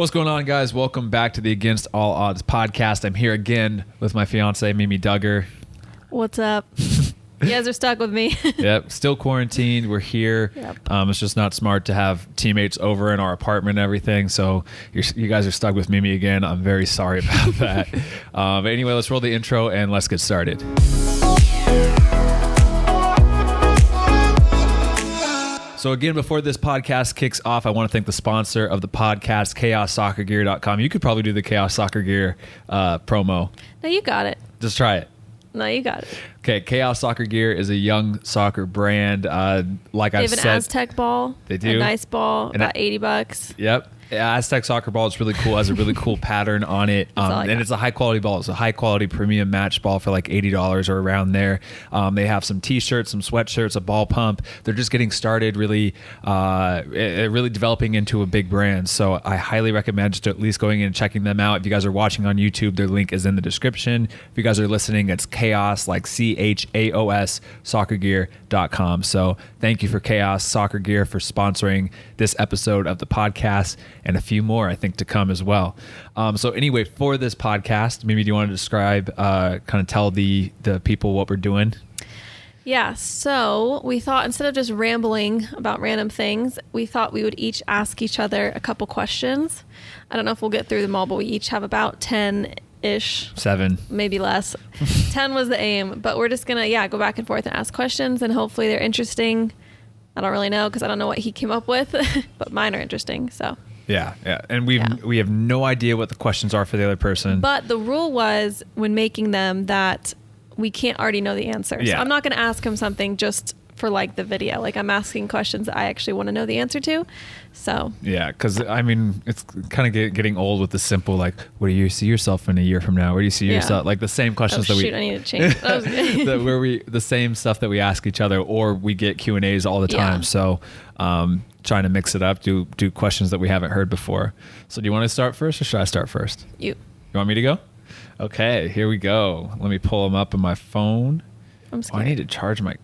What's going on, guys? Welcome back to the Against All Odds podcast. I'm here again with my fiance, Mimi Duggar. What's up? you guys are stuck with me. yep, still quarantined. We're here. Yep. Um, it's just not smart to have teammates over in our apartment and everything. So you guys are stuck with Mimi again. I'm very sorry about that. um, anyway, let's roll the intro and let's get started. So again, before this podcast kicks off, I want to thank the sponsor of the podcast, ChaosSoccerGear.com. You could probably do the Chaos Soccer Gear uh, promo. no, you got it. Just try it. No, you got it. Okay, Chaos Soccer Gear is a young soccer brand. Uh, like They I have an said, Aztec ball. They do. A nice ball, And about I- 80 bucks. Yep. Yeah, Aztec soccer ball. It's really cool. Has a really cool pattern on it, um, and got. it's a high quality ball. It's a high quality premium match ball for like eighty dollars or around there. Um, they have some T-shirts, some sweatshirts, a ball pump. They're just getting started, really, uh, eh, eh, really developing into a big brand. So I highly recommend just at least going in and checking them out. If you guys are watching on YouTube, their link is in the description. If you guys are listening, it's Chaos, like C H A O S, soccergear.com. So thank you for Chaos Soccer Gear for sponsoring this episode of the podcast and a few more, I think, to come as well. Um, so anyway, for this podcast, maybe do you want to describe, uh, kind of tell the the people what we're doing? Yeah, so we thought instead of just rambling about random things, we thought we would each ask each other a couple questions. I don't know if we'll get through them all, but we each have about 10 ish, Seven. maybe less. 10 was the aim, but we're just going to, yeah, go back and forth and ask questions, and hopefully they're interesting. I don't really know because I don't know what he came up with, but mine are interesting. So, Yeah, yeah, and we Yeah. we have no idea what the questions are for the other person. but the rule was when making them that we can't already know the answer. So Yeah. I'm not going to ask him something just for like the video. Like I'm asking questions that I actually want to know the answer to. So Yeah, because I mean, it's kind of get, getting old with the simple like, where do you see yourself in a year from now? Where do you see Yeah. yourself? Like the same oh questions that we shoot, we I need to change. That where we the same stuff that we ask each other, or we get Q and A's all the Yeah. time. So, um, trying to mix it up, do do questions that we haven't heard before. So, do you want to start first, or should I start first? you. You want me to go? Okay, here we go. Let me pull them up on my phone. I'm Oh, scared. I need to charge my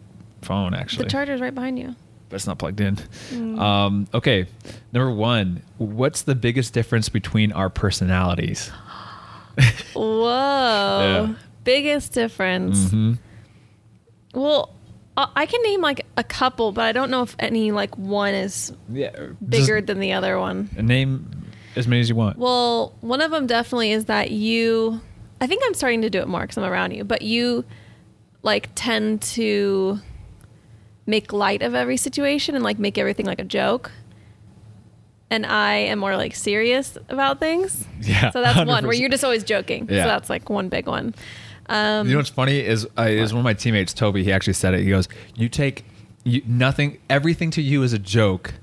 phone actually. the charger's right behind you. but it's not plugged in. Mm. Um, okay, number one, what's the biggest difference between our personalities? Whoa. Yeah. Biggest difference. hmm Well, I I can name like a couple, but I don't know if any like one is Yeah, bigger than the other one. name as many as you want. Well, one of them definitely is that you. I think I'm starting to do it more because I'm around you, but you like tend to make light of every situation and like make everything like a joke. And I am more like serious about things. yeah, So that's one where 100%. you're just always joking. Yeah. So that's like one big one. Um, You know what's funny is uh, is one of my teammates, Toby. He actually said it. He goes, "You take you, nothing, everything to you is a joke,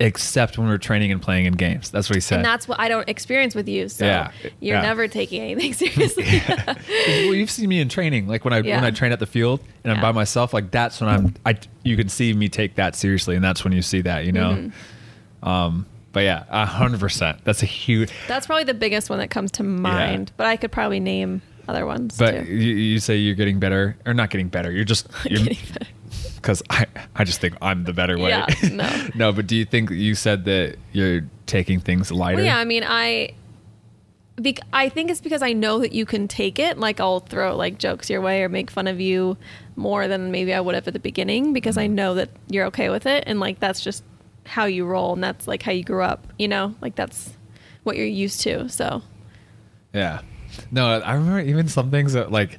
except when we're training and playing in games." That's what he said. Mm-hmm. and that's what I don't experience with you. So Yeah. you're Yeah. never taking anything seriously. well, you've seen me in training, like when I when I train at the field and I'm by myself. Like that's when I'm. I you can see me take that seriously, and that's when you see that, you know. Mm-hmm. Um, but yeah, a hundred percent. That's a huge. That's probably the biggest one that comes to mind. But I could probably name other ones But too. you, you say you're getting better, or not getting better. You're just you're Getting because I I just think I'm the better way. Yeah, no. no. But do you think you said that you're taking things lighter? Well, yeah, I mean, I. Bec- I think it's because I know that you can take it. Like I'll throw like jokes your way or make fun of you more than maybe I would have at the beginning because I mm-hmm. know that you're okay with it and like that's just how you roll and that's like how you grew up. You know, like that's what you're used to. So Yeah. No, I remember even some things that like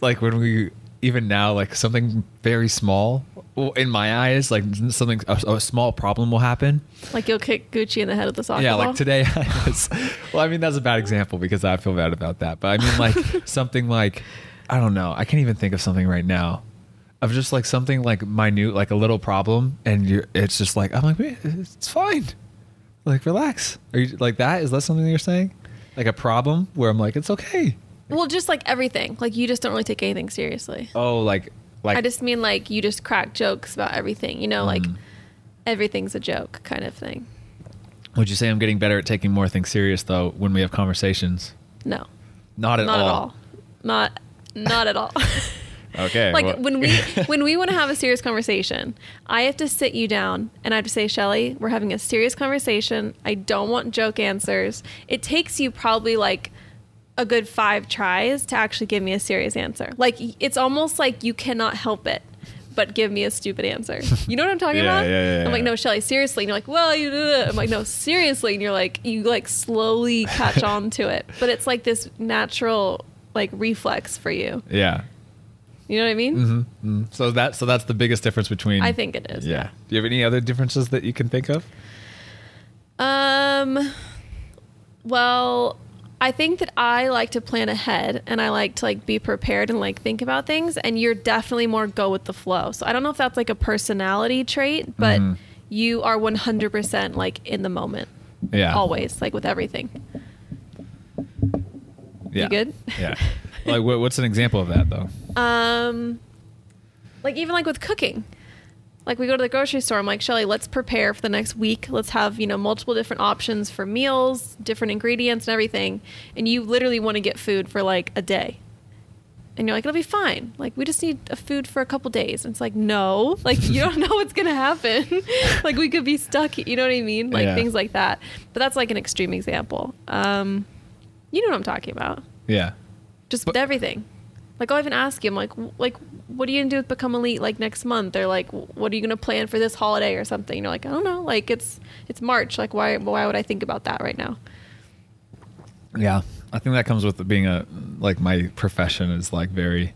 like when we even now like something very small in my eyes like something a, a small problem will happen. like you'll kick Gucci in the head with the soccer yeah, ball. like today I was well I mean that's a bad example because I feel bad about that. But I mean like something like I don't know. I can't even think of something right now. Of just like something like minute, like a little problem, and you're, it's just like I'm like, it's fine. Like, relax. Are you like that? Is that something you're saying? Like a problem where I'm like, it's okay. Well, just like everything. Like you just don't really take anything seriously. Oh, like like I just mean like you just crack jokes about everything. You know, like Mm. everything's a joke kind of thing. Would you say I'm getting better at taking more things serious though when we have conversations? No, Not at not all. at all. Not not at all. Okay, like well- when we when we want to have a serious conversation, I have to sit you down and I have to say, Shelly, we're having a serious conversation. I don't want joke answers. It takes you probably like a good five tries to actually give me a serious answer. Like it's almost like you cannot help it. But give me a stupid answer. You know what I'm talking Yeah, about? yeah, yeah, I'm like, no, Shelly, seriously. And you're like, well, you. Uh, I'm like, no, seriously. And you're like, you like slowly catch on to it. But it's like this natural like reflex for you. yeah. You know what I mean? Mm. So that so that's the biggest difference between. I think it is. Yeah. Do you have any other differences that you can think of? Um. Well, I think that I like to plan ahead and I like to like be prepared and like think about things. And you're definitely more go with the flow. So I don't know if that's like a personality trait, but Mhm. you are 100% like in the moment. Yeah. Always like with everything. Yeah. good? Yeah. like what's an example of that though? Um, like even like with cooking. Like we go to the grocery store, I'm like, Shelly, let's prepare for the next week. Let's have, you know, multiple different options for meals, different ingredients and everything. And you literally want to get food for like a day. And you're like, it'll be fine. Like we just need a food for a couple days. And it's like, no, like you don't know what's gonna happen. like we could be stuck. You know what I mean? Like Yeah. things like that. But that's like an extreme example. Um, you know what I'm talking about Yeah. just But- with everything. Like I'll even ask him like w- like what are you gonna do with become elite like next month or like what are you gonna plan for this holiday or something? You're like I don't know. Like it's it's March. Like why why would I think about that right now? Yeah. I think that comes with being a like my profession is like very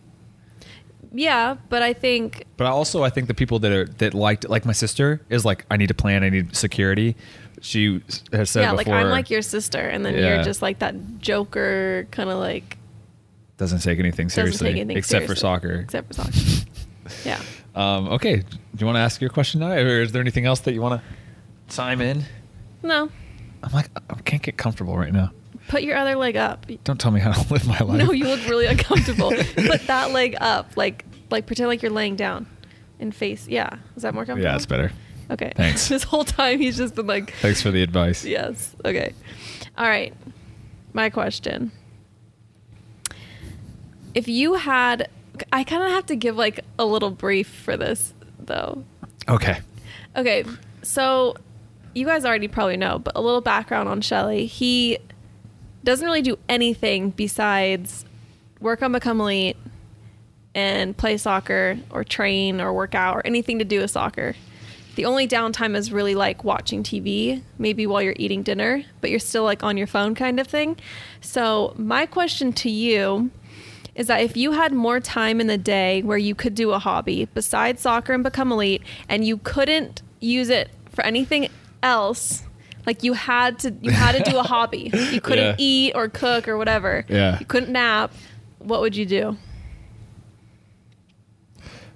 Yeah, but I think But also I think the people that are that liked like my sister is like I need to plan, I need security. She has said yeah, before like I'm like your sister, and then Yeah. you're just like that joker kind of like doesn't take anything seriously take anything except for soccer. Except for soccer. yeah. Um, okay, do you want to ask your question now, or is there anything else that you want to chime in? No, I'm like I can't get comfortable right now. put your other leg up. Don't tell me how to live my life. No, you look really uncomfortable. put that leg up, like like pretend like you're laying down, and face. Yeah, is that more comfortable? Yeah, it's better. Okay. Thanks. this whole time he's just been like, Thanks for the advice. yes. Okay. All right. My question. If you had, I kind of have to give like a little brief for this though. Okay. Okay. So you guys already probably know, but a little background on Shelly. He doesn't really do anything besides work on Become Elite and play soccer or train or work out or anything to do with soccer. The only downtime is really like watching TV, maybe while you're eating dinner, but you're still like on your phone kind of thing. So, my question to you is that if you had more time in the day where you could do a hobby besides soccer and become elite and you couldn't use it for anything else, like you had to you had to do a hobby. You couldn't Yeah. eat or cook or whatever. Yeah. You couldn't nap. What would you do?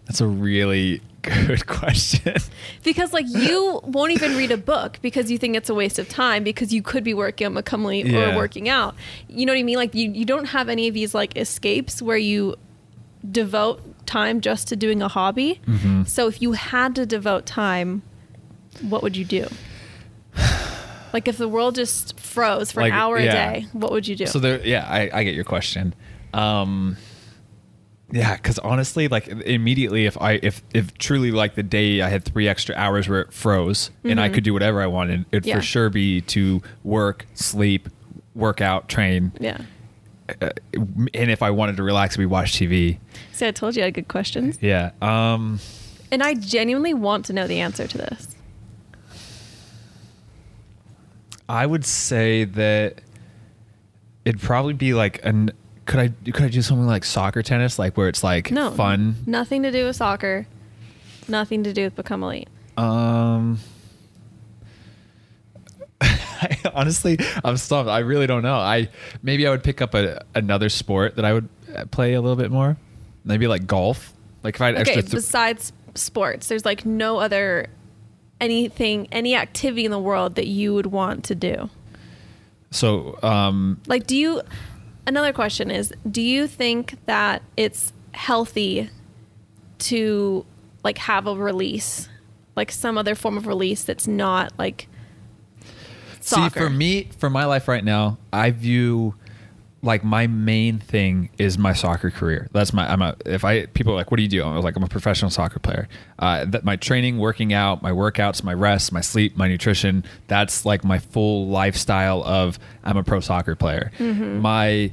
That's a really good question. Because like you won't even read a book because you think it's a waste of time because you could be working on Elite Yeah. or working out. You know what I mean? Like you, you don't have any of these like escapes where you devote time just to doing a hobby. Mhm. So if you had to devote time, what would you do? Like if the world just froze for Like, an hour yeah. a day, what would you do? So there, yeah, I, I get your question. Um, yeah, because honestly, like immediately, if I if if truly like the day I had three extra hours where it froze and I Mhm. could do whatever I wanted, it'd Yeah. for sure be to work, sleep, work out, train, yeah. uh, and if I wanted to relax, we watch TV. See, I told you I had good questions. Yeah. Um, And I genuinely want to know the answer to this. I would say that it'd probably be like an. Could I could I do something like soccer tennis, like where it's like No. fun? Nothing to do with soccer. Nothing to do with Become Elite. Um. I, honestly, I'm stumped. I really don't know. I maybe I would pick up a another sport that I would uh, play a little bit more. Maybe like golf. Like if I had Okay, extra. Th- besides sports, there's like no other anything, any activity in the world that you would want to do. so um, Like, do you? Another question is: Do you think that it's healthy to like have a release, like some other form of release that's not like soccer? See, for me, for my life right now, I view like my main thing is my soccer career. That's my I'm a if I people are like what do you do? I was like I'm a professional soccer player. Uh, that my training, working out, my workouts, my rest, my sleep, my nutrition. That's like my full lifestyle of I'm a pro soccer player. My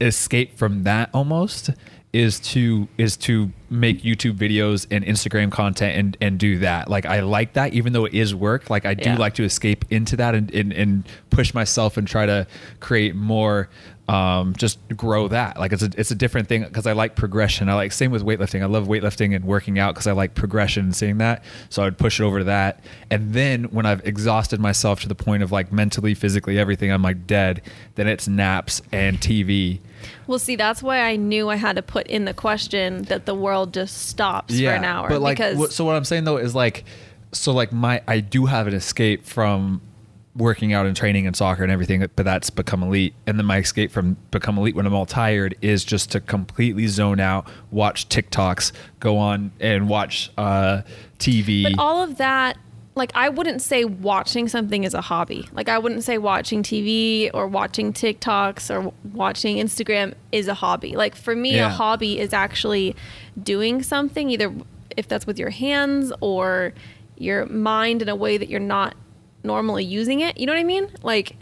escape from that almost is to is to make YouTube videos and Instagram content and and do that. Like I like that even though it is work. Like I do Yeah. like to escape into that and, and and push myself and try to create more um just grow that. Like it's a it's a different thing because I like progression. I like same with weightlifting. I love weightlifting and working out because I like progression and seeing that. So I would push it over to that. And then when I've exhausted myself to the point of like mentally, physically, everything, I'm like dead, then it's naps and TV. Well, see, that's why I knew I had to put in the question that the world just stops for an hour. But like, because what, so what I'm saying though is like, so like my I do have an escape from working out and training and soccer and everything, but that's become elite. And then my escape from become elite when I'm all tired is just to completely zone out, watch TikToks, go on and watch uh, TV. But all of that, like, I wouldn't say watching something is a hobby. Like, I wouldn't say watching TV or watching TikToks or watching Instagram is a hobby. Like, for me, Yeah. a hobby is actually doing something, either if that's with your hands or your mind in a way that you're not normally using it. You know what I mean? Like,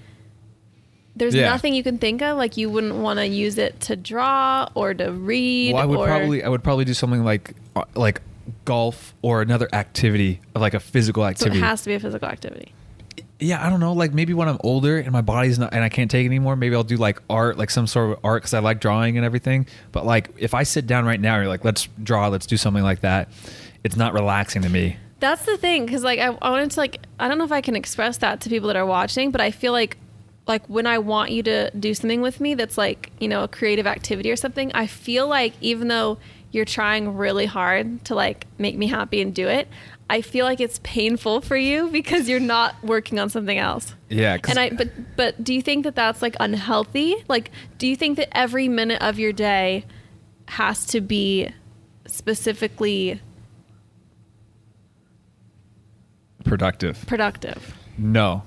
there's Yeah. nothing you can think of. Like, you wouldn't want to use it to draw or to read. well, I would probably I would probably do something like uh, like golf or another activity, like a physical activity. So it has to be a physical activity. yeah, I don't know. Like maybe when I'm older and my body's not, and I can't take it anymore, maybe I'll do like art, like some sort of art because I like drawing and everything. But like if I sit down right now, and you're like, let's draw, let's do something like that. It's not relaxing to me. That's the thing, because like I, I wanted to like I don't know if I can express that to people that are watching, but I feel like like when I want you to do something with me that's like you know a creative activity or something, I feel like even though you're trying really hard to like make me happy and do it, I feel like it's painful for you because you're not working on something else. Yeah. And I but but do you think that that's like unhealthy? Like do you think that every minute of your day has to be specifically productive. productive? No.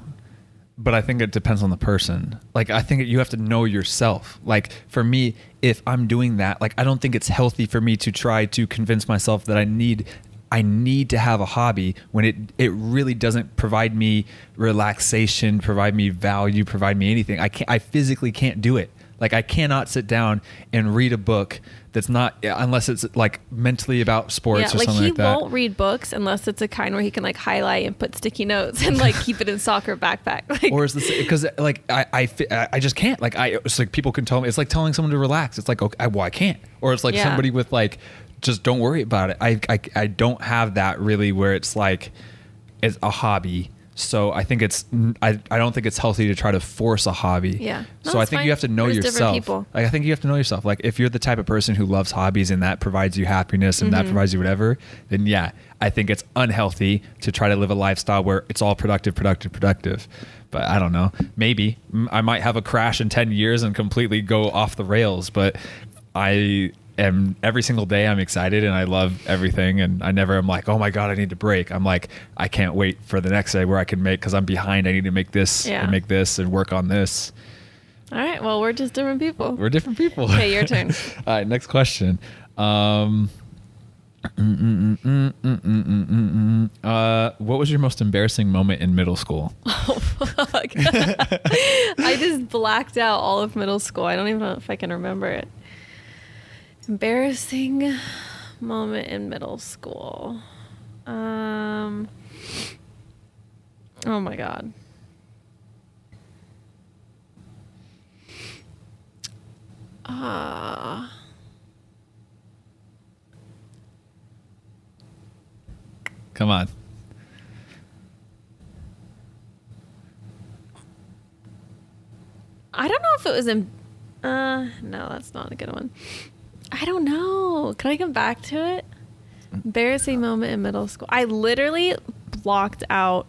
But I think it depends on the person. Like I think you have to know yourself. Like for me, if I'm doing that, like I don't think it's healthy for me to try to convince myself that I need I need to have a hobby when it it really doesn't provide me relaxation, provide me value, provide me anything. I can't I physically can't do it. Like I cannot sit down and read a book that's not unless it's like mentally about sports or like something like that. He won't read books unless it's a kind where he can like highlight and put sticky notes and like keep it in soccer backpack. Like, or is this because like I, I I just can't like I it's like people can tell me it's like telling someone to relax it's like okay I, well I can't or it's like Yeah. somebody with like just don't worry about it I, I I don't have that really where it's like it's a hobby so I think it's I, I don't think it's healthy to try to force a hobby. Yeah. No, so I think fine. you have to know There's yourself. like I think you have to know yourself. Like if you're the type of person who loves hobbies and that provides you happiness and that Mm-hmm. provides you whatever then yeah I think it's unhealthy to try to live a lifestyle where it's all productive productive productive. But I don't know. Maybe. I might have a crash in 10 years and completely go off the rails but I am every single day I'm excited and I love everything and I never am like, oh my god, I need to break. I'm like, I can't wait for the next day where I can make because I'm behind. I need to make this yeah. and make this and work on this. All right. Well, we're just different people. We're different people. Okay, your turn. All right. Next question. Um, uh, what was your most embarrassing moment in middle school? Oh fuck! I just blacked out all of middle school. I don't even know if I can remember it. Embarrassing moment in middle school. Um. Oh my god. Ah. Come on. I don't know if it was in. Uh, no, that's not a good one. I don't know. Can I come back to it? Embarrassing moment in middle school. I literally blocked out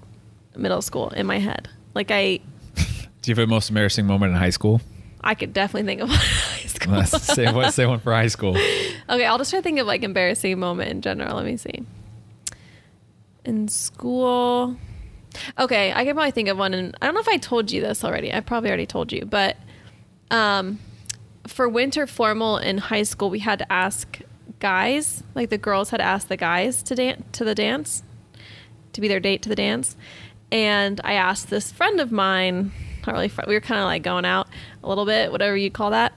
middle school in my head. Like I, Do you have a most embarrassing moment in high school? I could definitely think of one in high school. Let's say one. Say one for high school. Okay, I'll just try to think of like embarrassing moment in general. Let me see. In school. Okay, I can probably think of one and I don't know if I told you this already. I probably already told you, but um for winter formal in high school, we had to ask guys, like the girls had asked the guys to dance to the dance, to be their date to the dance. And I asked this friend of mine, not really friend, we were kind of like going out a little bit, whatever you call that.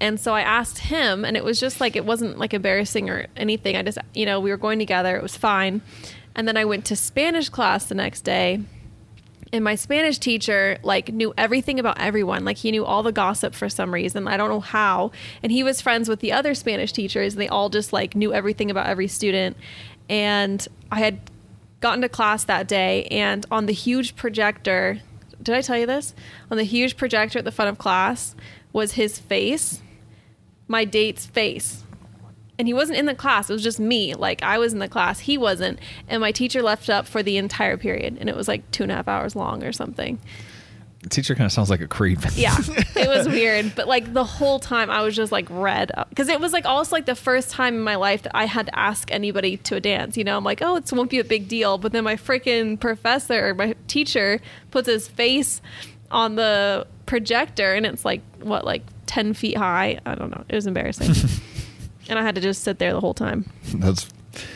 And so I asked him, and it was just like, it wasn't like embarrassing or anything. I just, you know, we were going together, it was fine. And then I went to Spanish class the next day, and my Spanish teacher like knew everything about everyone. Like he knew all the gossip for some reason. I don't know how. And he was friends with the other Spanish teachers. And they all just like knew everything about every student. And I had gotten to class that day and on the huge projector, did I tell you this? On the huge projector at the front of class was his face, my date's face and he wasn't in the class. It was just me. Like I was in the class, he wasn't. And my teacher left up for the entire period, and it was like two and a half hours long or something. The teacher kind of sounds like a creep. Yeah, it was weird. But like the whole time, I was just like red because it was like also like the first time in my life that I had to ask anybody to a dance. You know, I'm like, oh, it won't be a big deal. But then my freaking professor, my teacher, puts his face on the projector, and it's like what, like ten feet high. I don't know. It was embarrassing. and I had to just sit there the whole time. That's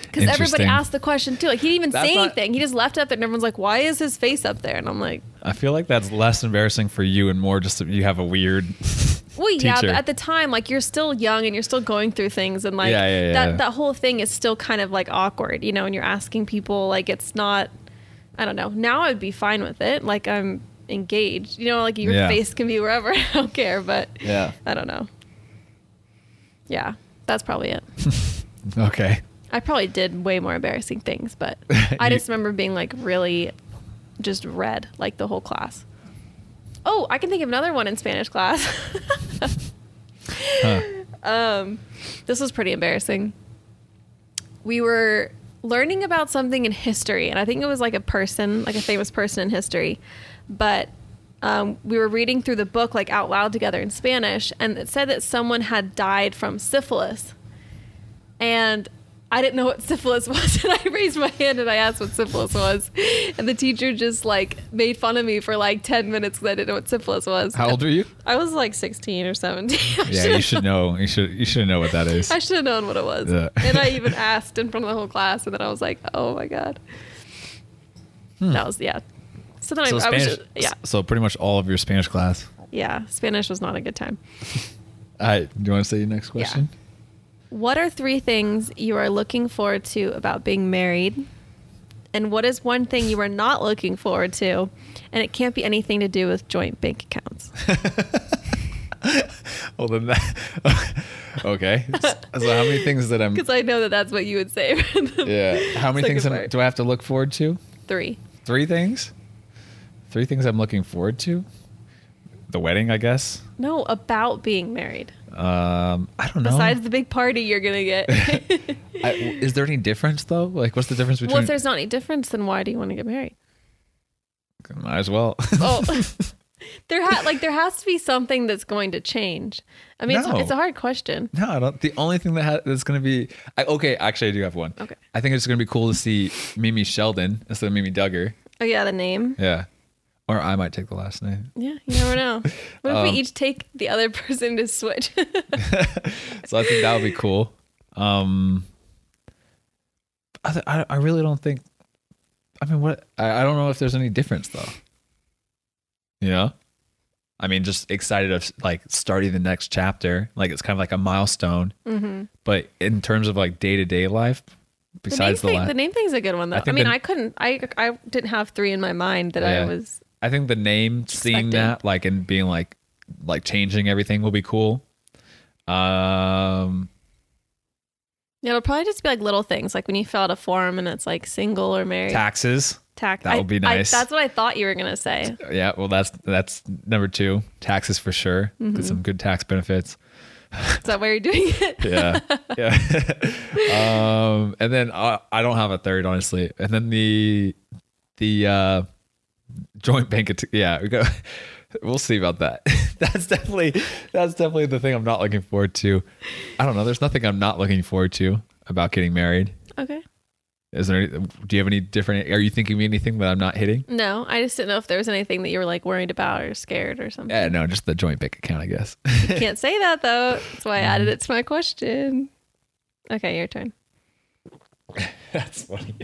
Because everybody asked the question too. Like he didn't even That's say not- anything. He just left up there, and everyone's like, "Why is his face up there?" And I'm like, I feel like that's less embarrassing for you and more just that you have a weird. "Well, yeah." Teacher. But at the time, like you're still young and you're still going through things, and like Yeah, yeah, yeah. that that whole thing is still kind of like awkward, you know. And you're asking people like it's not. I don't know. Now I'd be fine with it. Like I'm engaged, you know. Like your Yeah. face can be wherever. I don't care, but Yeah. I don't know. Yeah, that's probably it. Okay. I probably did way more embarrassing things, but I just remember being like really just red like the whole class. Oh, I can think of another one in Spanish class. Huh. um, this was pretty embarrassing. We were learning about something in history, and I think it was like a person, like a famous person in history, but um, we were reading through the book like out loud together in Spanish, and it said that someone had died from syphilis and I didn't know what syphilis was, and I raised my hand and I asked what syphilis was, and the teacher just like made fun of me for like ten minutes because I didn't know what syphilis was. How old are you? I was like sixteen or seventeen. Yeah, you should know. You should. You should know what that is. I should have known what it was, Yeah. and I even asked in front of the whole class, and then I was like, "Oh my god." That was yeah. So then. So I, I was just, yeah So pretty much all of your Spanish class. yeah Spanish was not a good time. All right. Do you want to say your next question? What are three things you are looking forward to about being married? And what is one thing you are not looking forward to? And it can't be anything to do with joint bank accounts. Well then that. okay. So how many things that I'm? Because I know that that's what you would say. Yeah. How many things am- do I have to look forward to? Three. Three things. Three things I'm looking forward to. The wedding, I guess. No, about being married. Um, I don't know. Besides the big party you're going to get. I, is there any difference though? Like, what's the difference between? well, if there's not any difference, then why do you want to get married? Might as well. Oh. there ha- like there has to be something that's going to change. I mean, No. it's, it's a hard question. No, I don't. The only thing that ha- that's going to be I, okay. Actually, I do have one. Okay. I think it's going to be cool to see Mimi Sheldon instead of Mimi Duggar. Oh yeah, the name. Yeah, or I might take the last name. Yeah, you never know. What if Um, we each take the other person to switch? so I think that would be cool. Um, I, th- I I really don't think. I mean, what I, I don't know if there's any difference though. You know, I mean, just excited of like starting the next chapter. Like it's kind of like a milestone. mm-hmm. But in terms of like day to day life, besides the the, name, last, thing, the name thing's a good one though. I I, mean, the- I couldn't. I I didn't have three in my mind that Yeah. I was. I think the name, seeing that, like, and being like, like changing everything will be cool. Um, Yeah, it'll probably just be like little things, like when you fill out a form and it's like single or married. taxes. Tax. that I- would be I- nice. that's what I thought you were gonna say. Yeah, well, that's that's number two. Taxes for sure. Mm-hmm. Get some good tax benefits. Is that why you're doing it? Yeah, yeah. um, and then uh, I don't have a third, honestly. And then the the uh, joint bank. Att- yeah, we go. We'll see about that. that's definitely that's definitely the thing I'm not looking forward to. I don't know. There's nothing I'm not looking forward to about getting married. okay. Is there? Any, do you have any different? Are you thinking of anything that I'm not hitting? No, I just didn't know if there was anything that you were like worried about or scared or something. Yeah, no, just the joint bank account, I guess. Can't say that though. That's why I added mm-hmm. it to my question. Okay, your turn. That's funny.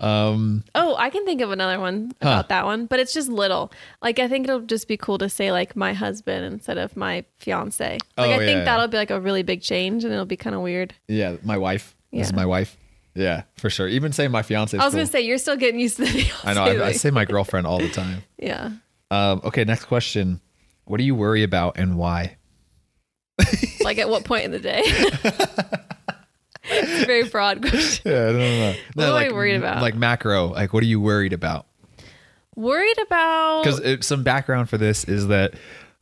Um, Oh, I can think of another one Huh. about that one, but it's just little. Like I think it'll just be cool to say like my husband instead of my fiance. Like Oh, I yeah, think yeah. that'll be like a really big change, and it'll be kind of weird. yeah, my wife. This is Yeah. my wife. Yeah, for sure. Even saying my fiance. I was gonna say you're still getting used to the fiance. I know. I, I say my girlfriend all the time. yeah. Um, okay, next question. What do you worry about and why? Like at what point in the day? It's a very broad question. Yeah, I don't know. What am I worried about? Like macro. Like, what are you worried about? Worried about Because uh, some background for this is that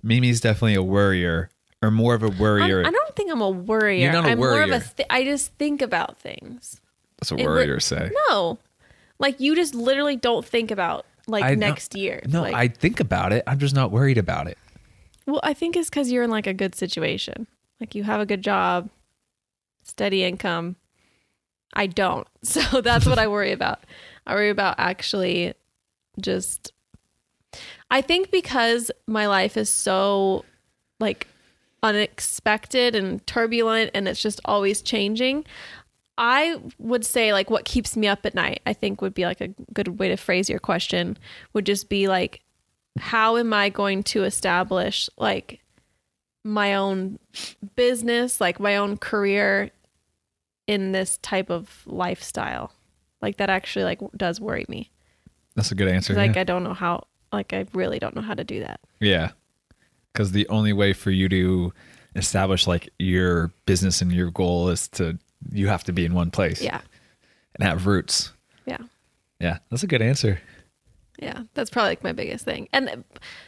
Mimi's definitely a worrier, or more of a I'm- worrier. I don't think I'm a worrier. You're not a I'm more of worrier. a. Th- I just think about things. That's what worriers say. No, like you just literally don't think about like I next year. No, like, I think about it. I'm just not worried about it. Well, I think it's because you're in like a good situation. Like you have a good job, steady income. I don't. So that's what I worry about. I worry about actually just. I think because my life is so like unexpected and turbulent and it's just always changing. I would say like what keeps me up at night, I think would be like a good way to phrase your question would just be like how am I going to establish like my own business, like my own career in this type of lifestyle? Like that actually like does worry me. That's a good answer. Like yeah. I don't know how like I really don't know how to do that. Yeah. Because the only way for you to establish like your business and your goal is to, you have to be in one place Yeah. and have roots. Yeah. Yeah. That's a good answer. Yeah, that's probably like my biggest thing. And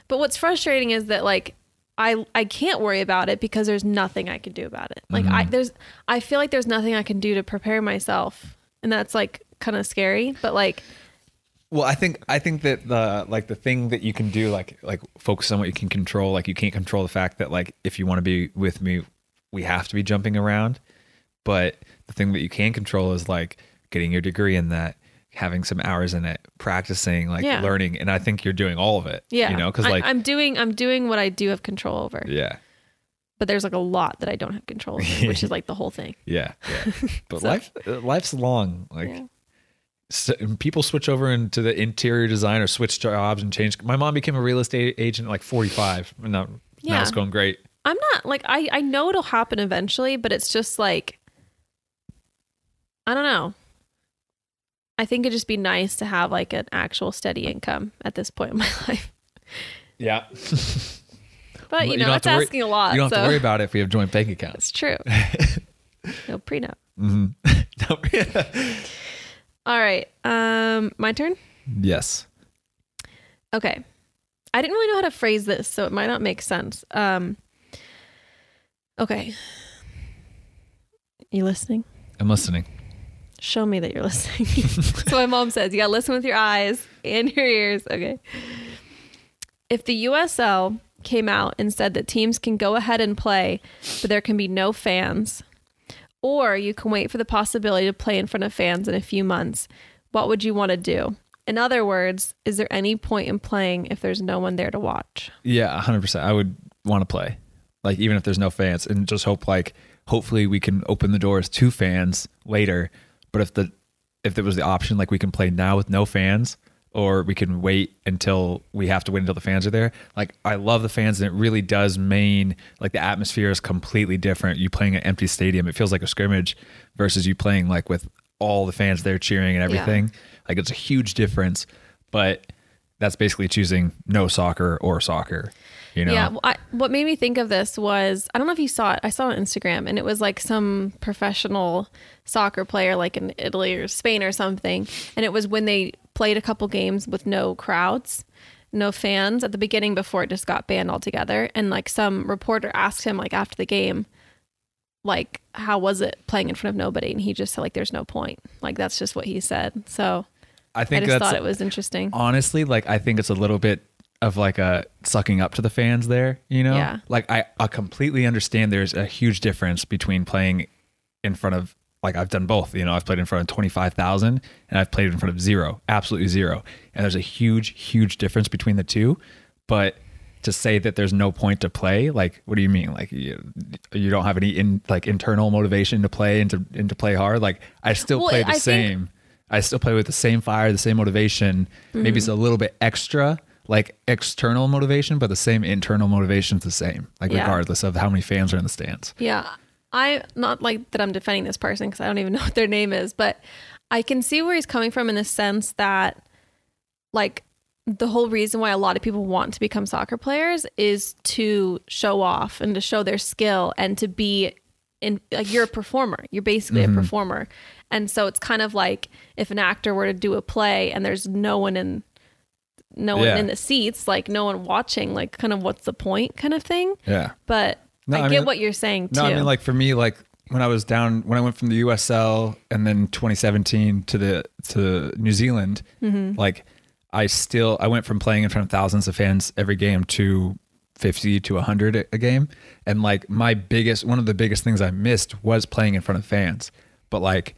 but what's frustrating is that like I I can't worry about it because there's nothing I can do about it. Like I mm-hmm. there's I feel like there's nothing I can do to prepare myself. And that's like kind of scary, but like Well, I think I think that the like the thing that you can do like like focus on what you can control. Like you can't control the fact that like if you want to be with me, we have to be jumping around. But the thing that you can control is like getting your degree in that, having some hours in it, practicing, like Yeah. learning. And I think you're doing all of it. yeah. you know, because like I'm doing I'm doing what I do have control over. yeah, But there's like a lot that I don't have control over, which is like the whole thing. yeah, yeah. But So- life uh, life's long. Like Yeah. s people switch over into the interior design or switch jobs and change. My mom became a real estate agent at like 45, and now, now Yeah. it's going great. I'm not like I I know it'll happen eventually, but it's just like I don't know. I think it'd just be nice to have like an actual steady income at this point in my life. Yeah. But you You know, don't it's to worry- asking a lot. You don't have so to worry about it if we have joint bank accounts. it's true. no prenup. hmm All right. Um my turn? yes. Okay. I didn't really know how to phrase this, so it might not make sense. Um Okay. You listening? I'm listening. Show me that you're listening. so my mom says you gotta listen with your eyes and your ears. Okay. If the USL came out and said that teams can go ahead and play, but there can be no fans, or you can wait for the possibility to play in front of fans in a few months, what would you want to do? In other words, is there any point in playing if there's no one there to watch? Yeah, 100%. I would want to play. Like even if there's no fans and just hope like hopefully we can open the doors to fans later, but if the if there was the option like we can play now with no fans or we can wait until we have to wait until the fans are there. Like I love the fans and it really does mean like the atmosphere is completely different. You playing an empty stadium, it feels like a scrimmage versus you playing like with all the fans there cheering and everything. Like it's a huge difference, but that's basically choosing no soccer or soccer. You know, Yeah. Well, I, what made me think of this was I don't know if you saw it. I saw it on Instagram, and it was like some professional soccer player, like in Italy or Spain or something. And it was when they played a couple games with no crowds, no fans at the beginning before it just got banned altogether. And like some reporter asked him, like after the game, like how was it playing in front of nobody? And he just said, like, there's no point. Like that's just what he said. So I I think just that's thought it was interesting. honestly like I think it's a little bit of like a sucking up to the fans there. You know, Yeah. Like I, I completely understand. There's a huge difference between playing in front of like I've done both. You know, I've played in front of twenty five thousand, and I've played in front of zero, absolutely zero. And there's a huge, huge difference between the two. But to say that there's no point to play, like, what do you mean? Like, you, you don't have any in like internal motivation to play and to and to play hard. Like, I still Well, play the I same. I still play with the same fire, the same motivation. Maybe Mm-hmm. it's a little bit extra, like external motivation, but the same internal motivation is the same, like Yeah. regardless of how many fans are in the stands. Yeah. I not like that I'm defending this person because I don't even know what their name is, but I can see where he's coming from in the sense that like the whole reason why a lot of people want to become soccer players is to show off and to show their skill and to be in like you're a performer. You're basically a performer. And so it's kind of like if an actor were to do a play and there's no one in no one Yeah. in the seats, like no one watching, like kind of what's the point kind of thing. Yeah. But No, I, I get mean- what you're saying too. No, I mean like for me, like when I was down when I went from the USL and then 2017 to the to New Zealand, Mm-hmm. like I still I went from playing in front of thousands of fans every game to 50 to 100 a- a game, and like my biggest one of the biggest things I missed was playing in front of fans. But like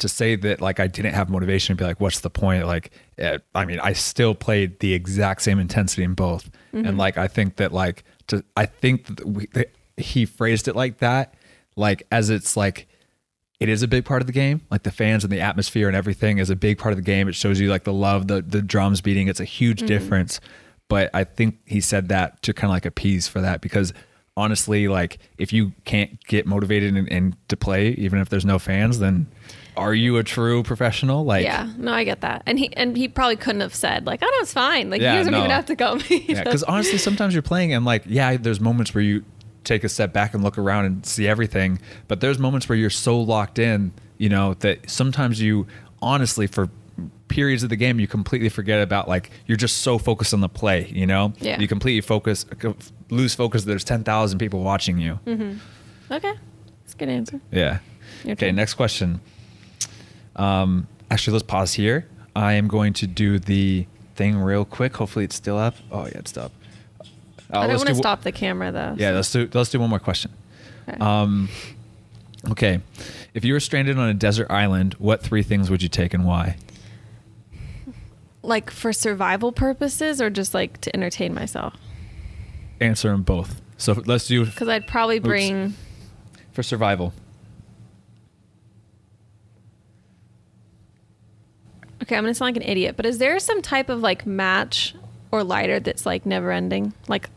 to say that like I didn't have motivation to be like, what's the point? Like, eh, I mean, I still played the exact same intensity in both, and like I think that like to I think that we, that he phrased it like that, like as it's like it is a big part of the game. Like the fans and the atmosphere and everything is a big part of the game. It shows you like the love, the the drums beating. It's a huge difference. But I think he said that to kind of like appease for that because honestly, like if you can't get motivated and, and to play, even if there's no fans, then are you a true professional? Like yeah, no, I get that, and he and he probably couldn't have said like, "Oh no, it's fine." Like Yeah, you guys don't even have to come. You Yeah, because honestly, sometimes you're playing and like, yeah, there's moments where you take a step back and look around and see everything, but there's moments where you're so locked in, you know, that sometimes you honestly for periods of the game you completely forget about like you're just so focused on the play, you know, Yeah. you completely focus lose focus. There's ten thousand people watching you. Mm-hmm. okay, that's a good answer. Yeah. Your okay, turn. next question. Um, actually, let's pause here. I am going to do the thing real quick. Hopefully, it's still up. Oh yeah, it's still up. Uh, I don't want to do- stop the camera though. Yeah, so- let's do let's do one more question. Okay. Um, okay, if you were stranded on a desert island, what three things would you take and why? like for survival purposes, or just like to entertain myself. Answer them both. So let's do Because I'd probably Oops. bring. for survival. Okay, I'm gonna sound like an idiot, but is there some type of like match or lighter that's like never ending, like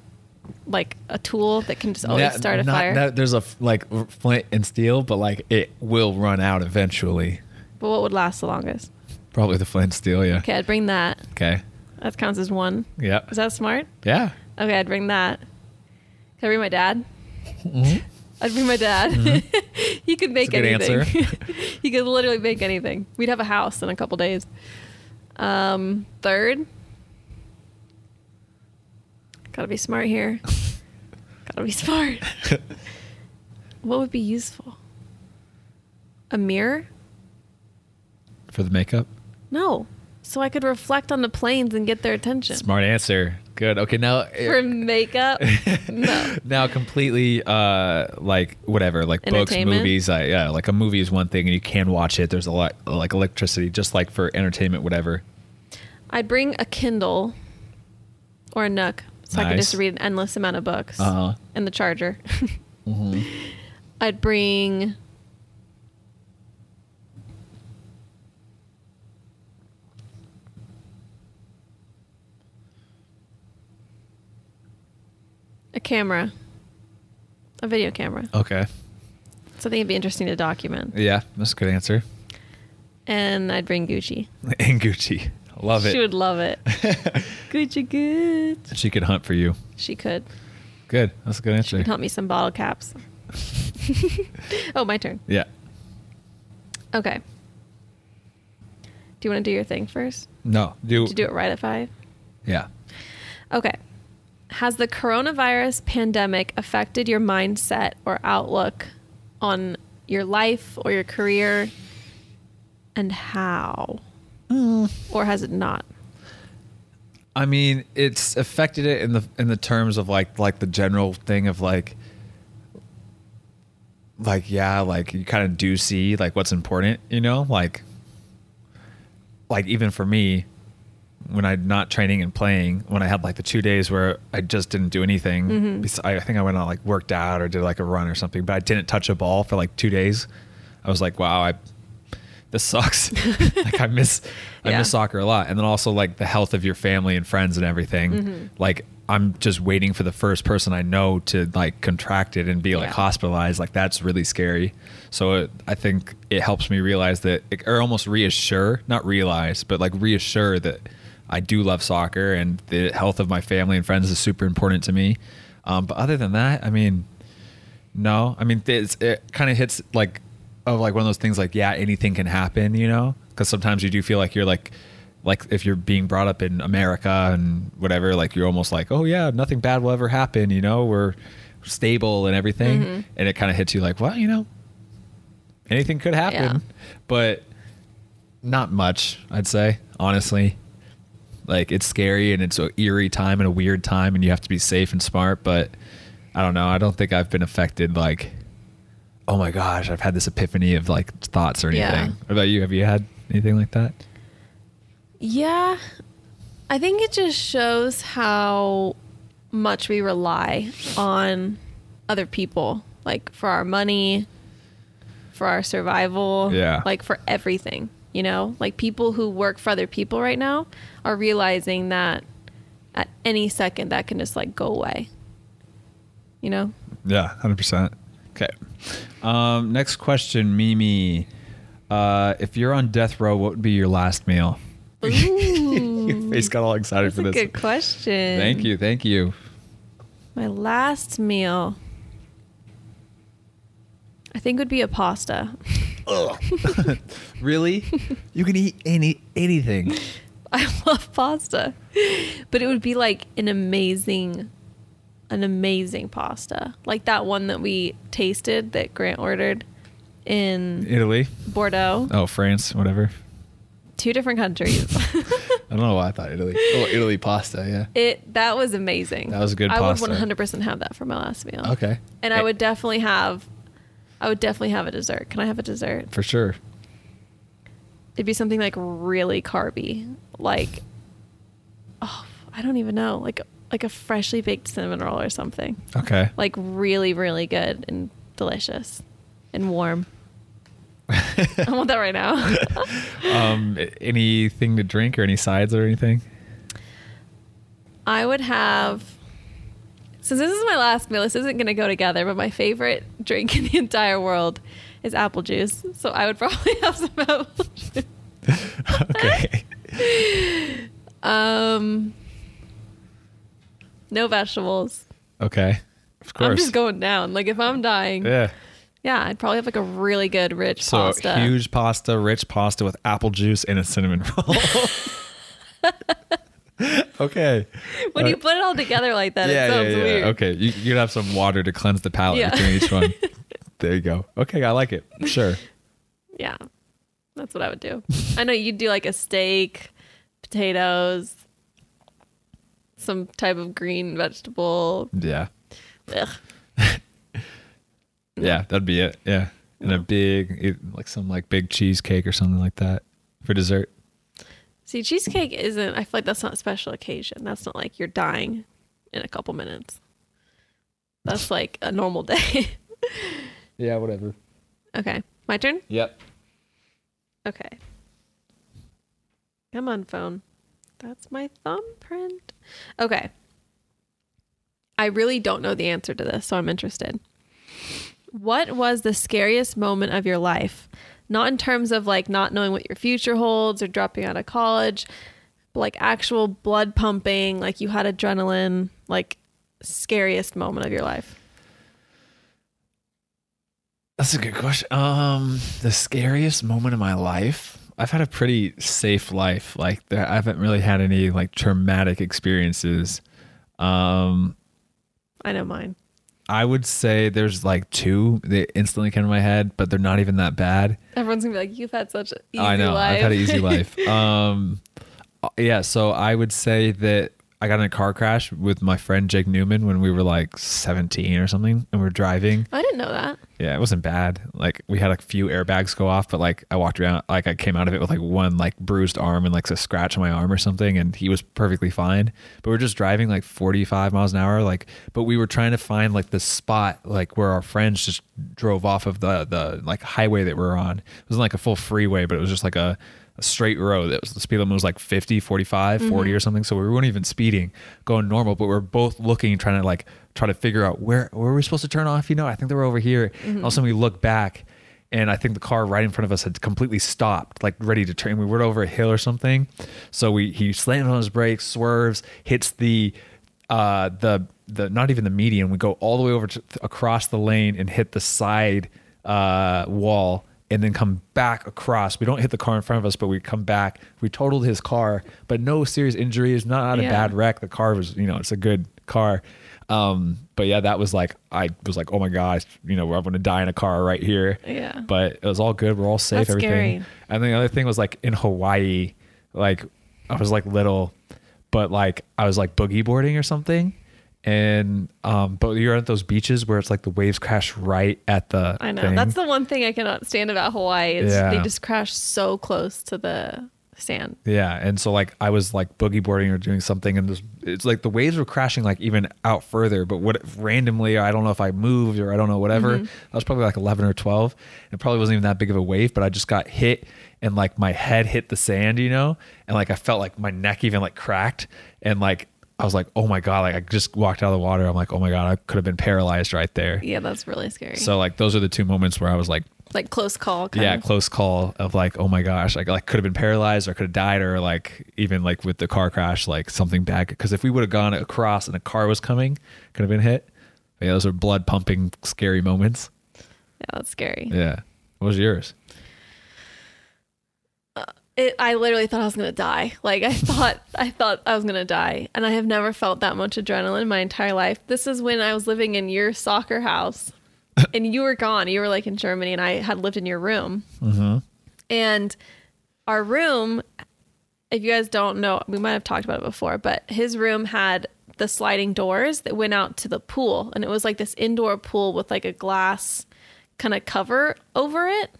like a tool that can just always Not- start a not- fire? not- there's a like flint and steel, but like it will run out eventually. but what would last the longest? Probably the flint and steel. Yeah. Okay, I'd bring that. Okay. That counts as one. Yeah. Is that smart? Yeah. Okay, I'd bring that. Can I bring my dad? Mm-hmm. I'd bring my dad. he could make That's a good anything. he could literally make anything. We'd have a house in a couple days. Um, third, gotta be smart here. gotta be smart. what would be useful? A mirror? For the makeup. No. So I could reflect on the planes and get their attention. Smart answer. Good. Okay, now For makeup? no. now completely uh like whatever like books movies I, yeah like a movie is one thing and you can watch it there's a lot like electricity just like for entertainment whatever I'd bring a Kindle or a Nook so I could just read an endless amount of books uh-huh and the charger. hmm I'd bring a camera, a video camera. okay So I think it'd be interesting to document. yeah that's a good answer And I'd bring Gucci. and gucci love it She would love it. Gucci good. she could hunt for you She could. good that's a good answer. She could help me some bottle caps. oh, my turn. yeah Okay. Do you want to do your thing first? no do Did you do it right at five? yeah Okay. Has the coronavirus pandemic affected your mindset or outlook on your life or your career? And how? Mm. Or has it not? I mean, it's affected it in the in the terms of like like the general thing of like like yeah, like you kind of do see like what's important, you know, like like even for me when I'm not training and playing, when I had like the two days where I just didn't do anything, Mm-hmm. I I think I went out like worked out or did like a run or something, but I didn't touch a ball for like two days. I was like, wow, I this sucks. like I miss I Yeah. miss soccer a lot, and then also like the health of your family and friends and everything. Mm-hmm. Like I'm just waiting for the first person I know to like contract it and be like hospitalized. Like that's really scary. So it, I think it helps me realize that, or almost reassure, not realize, but like reassure that I do love soccer and the health of my family and friends is super important to me. Um, but other than that, I mean, no, I mean, it kind of hits like of like one of those things like, yeah, anything can happen, you know? Because sometimes you do feel like you're like, like if you're being brought up in America and whatever, like you're almost like, oh yeah, nothing bad will ever happen, you know? We're stable and everything, Mm-hmm. and it kind of hits you like, well, you know, anything could happen, Yeah. but not much, I'd say, honestly. Like it's scary and it's an eerie time and a weird time, and you have to be safe and smart. But I don't know. I don't think I've been affected. Like, oh my gosh, I've had this epiphany of like thoughts or anything. Yeah. What about you? Have you had anything like that? Yeah. I think it just shows how much we rely on other people, like for our money, for our survival, Yeah. like for everything, you know? Like people who work for other people right now are realizing that at any second that can just like go away. You know? Yeah, hundred percent. Okay. Um, next question, Mimi. Uh, if you're on death row, what would be your last meal? your Ooh. face got all excited That's for a this. good question. Thank you, thank you. My last meal, I think, it would be a pasta. Really? you can eat any anything. I love pasta, but it would be like an amazing, an amazing pasta, like that one that we tasted that Grant ordered in Italy. Bordeaux. Oh, France, whatever. Two different countries. I don't know why I thought Italy. Oh, Italy pasta, yeah. it that was amazing. That was a good I pasta. would 100% have that for my last meal. Okay. And I would definitely have, I would definitely have a dessert. Can I have a dessert? for sure. it'd be something like really carby, like oh, I don't even know, like like a freshly baked cinnamon roll or something, Okay. like really really good and delicious and warm. I want that right now. um, anything to drink or any sides or anything? I would have. Since this is my last meal, this isn't going to go together, but my favorite drink in the entire world is apple juice. So I would probably have some apple juice. okay. Um, no vegetables. Okay. Of course. I'm just going down. Like if I'm dying, yeah, Yeah. I'd probably have like a really good rich So pasta. huge pasta, rich pasta with apple juice and a cinnamon roll. okay. When you Uh, put it all together like that, yeah, it yeah, sounds yeah. weird. Okay. You, you'd have some water to cleanse the palate Yeah. between each one. there you go. Okay, I like it. Sure. Yeah, that's what I would do. I know you'd do like a steak, potatoes, some type of green vegetable. Yeah. Ugh. Yeah, that'd be it. Yeah. And a big, like some like big cheesecake or something like that for dessert. See, cheesecake isn't. I feel like that's not a special occasion. That's not like you're dying in a couple minutes. That's like a normal day. Yeah, whatever. okay, my turn. Yep. Okay. Come on, phone. That's my thumbprint. Okay. I really don't know the answer to this, so I'm interested. What was the scariest moment of your life? Not in terms of like not knowing what your future holds or dropping out of college, but like actual blood pumping, like you had adrenaline, like scariest moment of your life. That's a good question. Um, the scariest moment of my life. I've had a pretty safe life. Like there, I haven't really had any like traumatic experiences. Um, I know mine. I would say there's like two that instantly came to my head, but they're not even that bad. Everyone's gonna be like, "You've had such an easy I know. life." I've had an easy life. Um, yeah. So I would say that I got in a car crash with my friend Jake Newman when we were like 17 or something, and we are driving. I didn't know that. Yeah, it wasn't bad. Like we had a few airbags go off, but like I walked around, like I came out of it with like one like bruised arm and like a scratch on my arm or something, and he was perfectly fine. But we are just driving like 45 miles an hour, like. But we were trying to find like the spot like where our friends just drove off of the the like highway that we are on. It wasn't like a full freeway, but it was just like a a straight road that was the speed limit was like 50 45 40 mm-hmm. or something. So we weren't even speeding going normal but we are both looking trying to like try to figure out where where were we supposed to turn off? You know i think they were over here. Mm-hmm. all of a sudden we look back and i think the car right in front of us had completely stopped like ready to turn. We were over a hill or something. So we he slammed on his brakes swerves hits the uh the the not even the median. We go all the way over to, across the lane and hit the side uh wall and then come back across. We don't hit the car in front of us, but we come back. We totaled his car, but no serious injuries, not, not yeah. a bad wreck. The car was, you know, it's a good car. Um, but yeah, that was like I was like, oh my gosh, you know, we're going to die in a car right here. Yeah. But it was all good. We're all safe. That's everything. Scary. And the other thing was like in Hawaii, like I was like little, but like I was like boogie boarding or something, and um but you're at those beaches where it's like the waves crash right at the I know. Thing. That's the one thing I cannot stand about Hawaii is yeah. they just crash so close to the sand. Yeah, and so like I was like boogie boarding or doing something and this, it's like the waves were crashing like even out further, but what randomly I don't know if I moved or I don't know whatever. Mm-hmm. I was probably like 11 or 12. It probably wasn't even that big of a wave, but I just got hit and like my head hit the sand, you know? And like I felt like my neck even like cracked and like I was like, oh my God, like I just walked out of the water. I'm like, oh my God, I could have been paralyzed right there. Yeah, that's really scary. So like those are the two moments where I was like, like close call. yeah, of. close call of like, oh my gosh, like like could have been paralyzed or could have died or like even like with the car crash, like something bad. Because if we would have gone across and a car was coming, could have been hit. But yeah, those are blood pumping, scary moments. Yeah, that's scary. Yeah. What was yours? It, I literally thought I was gonna die. Like I thought, I thought I was gonna die, and I have never felt that much adrenaline in my entire life. This is when I was living in your soccer house, and you were gone. You were like in Germany, and I had lived in your room. Mm-hmm. And our room, if you guys don't know, we might have talked about it before, but his room had the sliding doors that went out to the pool, and it was like this indoor pool with like a glass kind of cover over it